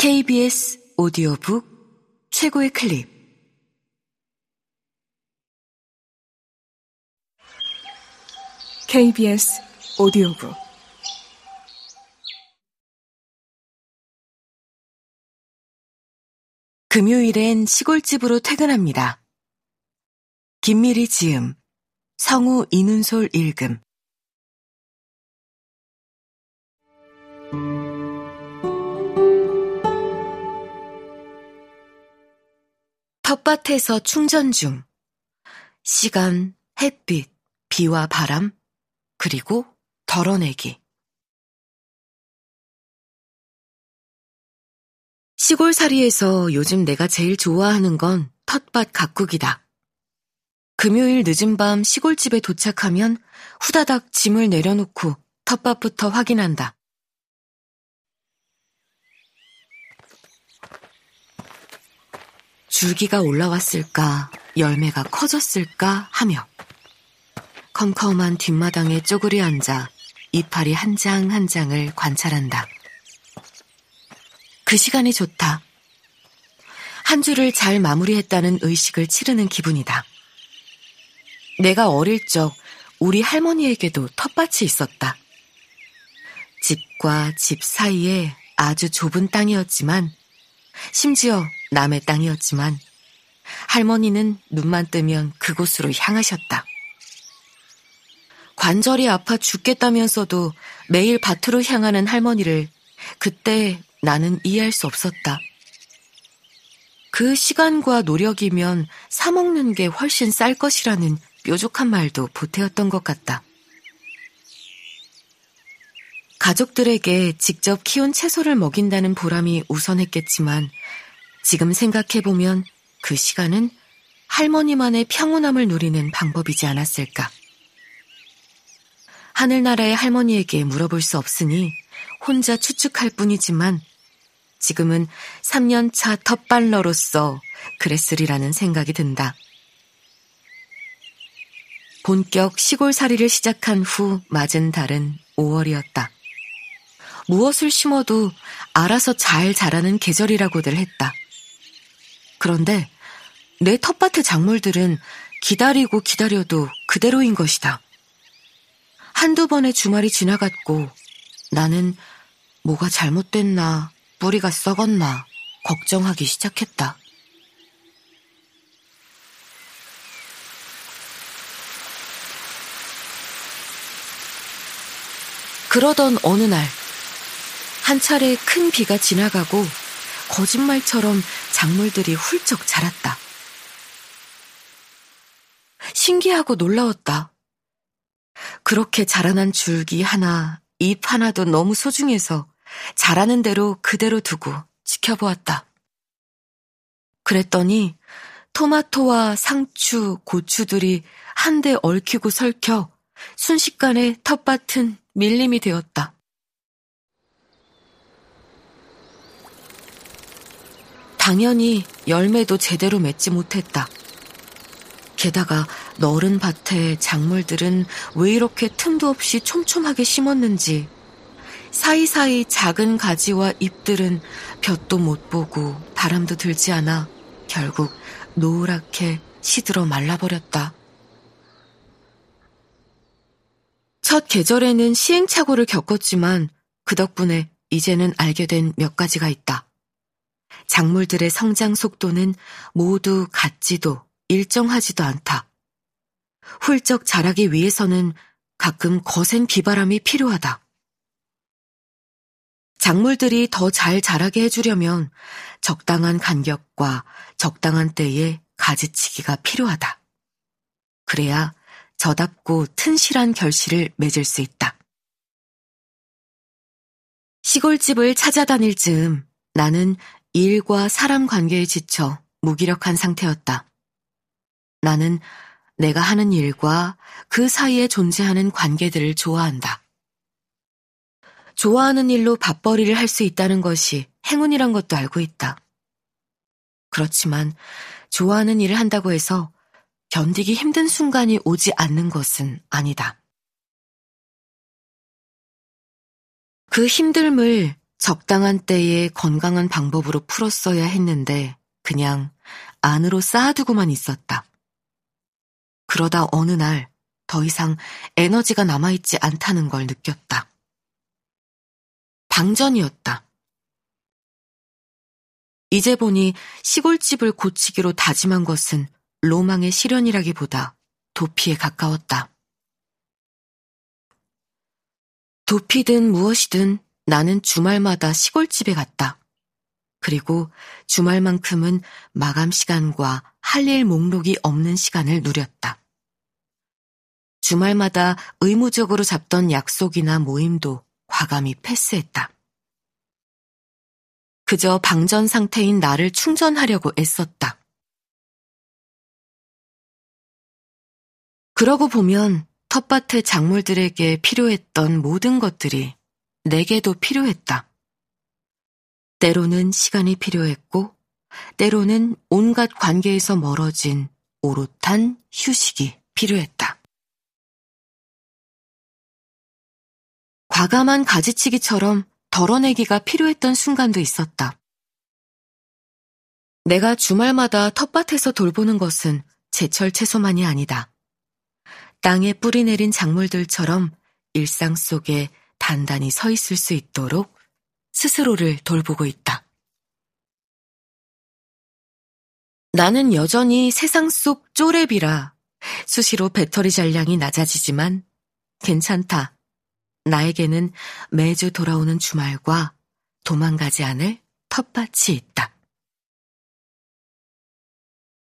KBS 오디오북 최고의 클립. KBS 오디오북. 금요일엔 시골집으로 퇴근합니다. 김미리 지음, 성우 이눈솔 읽음 텃밭에서 충전 중. 시간, 햇빛, 비와 바람, 그리고 덜어내기. 시골살이에서 요즘 내가 제일 좋아하는 건 텃밭 가꾸기다. 금요일 늦은 밤 시골집에 도착하면 후다닥 짐을 내려놓고 텃밭부터 확인한다. 줄기가 올라왔을까, 열매가 커졌을까 하며 컴컴한 뒷마당에 쪼그려 앉아 이파리 한 장 한 장을 관찰한다. 그 시간이 좋다. 한 주를 잘 마무리했다는 의식을 치르는 기분이다. 내가 어릴 적 우리 할머니에게도 텃밭이 있었다. 집과 집 사이에 아주 좁은 땅이었지만 심지어 남의 땅이었지만 할머니는 눈만 뜨면 그곳으로 향하셨다. 관절이 아파 죽겠다면서도 매일 밭으로 향하는 할머니를 그때 나는 이해할 수 없었다. 그 시간과 노력이면 사먹는 게 훨씬 쌀 것이라는 뾰족한 말도 보태었던 것 같다. 가족들에게 직접 키운 채소를 먹인다는 보람이 우선했겠지만 지금 생각해보면 그 시간은 할머니만의 평온함을 누리는 방법이지 않았을까. 하늘나라의 할머니에게 물어볼 수 없으니 혼자 추측할 뿐이지만 지금은 3년차 텃발러로서 그랬으리라는 생각이 든다. 본격 시골살이를 시작한 후 맞은 달은 5월이었다. 무엇을 심어도 알아서 잘 자라는 계절이라고들 했다. 그런데 내 텃밭의 작물들은 기다리고 기다려도 그대로인 것이다. 한두 번의 주말이 지나갔고 나는 뭐가 잘못됐나, 뿌리가 썩었나 걱정하기 시작했다. 그러던 어느 날, 한 차례 큰 비가 지나가고 거짓말처럼 작물들이 훌쩍 자랐다. 신기하고 놀라웠다. 그렇게 자라난 줄기 하나, 잎 하나도 너무 소중해서 자라는 대로 그대로 두고 지켜보았다. 그랬더니 토마토와 상추, 고추들이 한데 얽히고 설켜 순식간에 텃밭은 밀림이 되었다. 당연히 열매도 제대로 맺지 못했다. 게다가 너른 밭에 작물들은 왜 이렇게 틈도 없이 촘촘하게 심었는지 사이사이 작은 가지와 잎들은 볕도 못 보고 바람도 들지 않아 결국 노랗게 시들어 말라버렸다. 첫 계절에는 시행착오를 겪었지만 그 덕분에 이제는 알게 된 몇 가지가 있다. 작물들의 성장 속도는 모두 같지도 일정하지도 않다. 훌쩍 자라기 위해서는 가끔 거센 비바람이 필요하다. 작물들이 더 잘 자라게 해주려면 적당한 간격과 적당한 때에 가지치기가 필요하다. 그래야 저답고 튼실한 결실을 맺을 수 있다. 시골집을 찾아다닐 즈음 나는 일과 사람 관계에 지쳐 무기력한 상태였다. 나는 내가 하는 일과 그 사이에 존재하는 관계들을 좋아한다. 좋아하는 일로 밥벌이를 할 수 있다는 것이 행운이란 것도 알고 있다. 그렇지만 좋아하는 일을 한다고 해서 견디기 힘든 순간이 오지 않는 것은 아니다. 그 힘듦을 적당한 때에 건강한 방법으로 풀었어야 했는데 그냥 안으로 쌓아두고만 있었다. 그러다 어느 날 더 이상 에너지가 남아있지 않다는 걸 느꼈다. 방전이었다. 이제 보니 시골집을 고치기로 다짐한 것은 로망의 실현이라기보다 도피에 가까웠다. 도피든 무엇이든 나는 주말마다 시골집에 갔다. 그리고 주말만큼은 마감 시간과 할 일 목록이 없는 시간을 누렸다. 주말마다 의무적으로 잡던 약속이나 모임도 과감히 패스했다. 그저 방전 상태인 나를 충전하려고 애썼다. 그러고 보면 텃밭의 작물들에게 필요했던 모든 것들이 내게도 필요했다. 때로는 시간이 필요했고, 때로는 온갖 관계에서 멀어진 오롯한 휴식이 필요했다. 과감한 가지치기처럼 덜어내기가 필요했던 순간도 있었다. 내가 주말마다 텃밭에서 돌보는 것은 제철 채소만이 아니다. 땅에 뿌리 내린 작물들처럼 일상 속에 단단히 서 있을 수 있도록 스스로를 돌보고 있다. 나는 여전히 세상 속 쪼렙이라 수시로 배터리 잔량이 낮아지지만 괜찮다. 나에게는 매주 돌아오는 주말과 도망가지 않을 텃밭이 있다.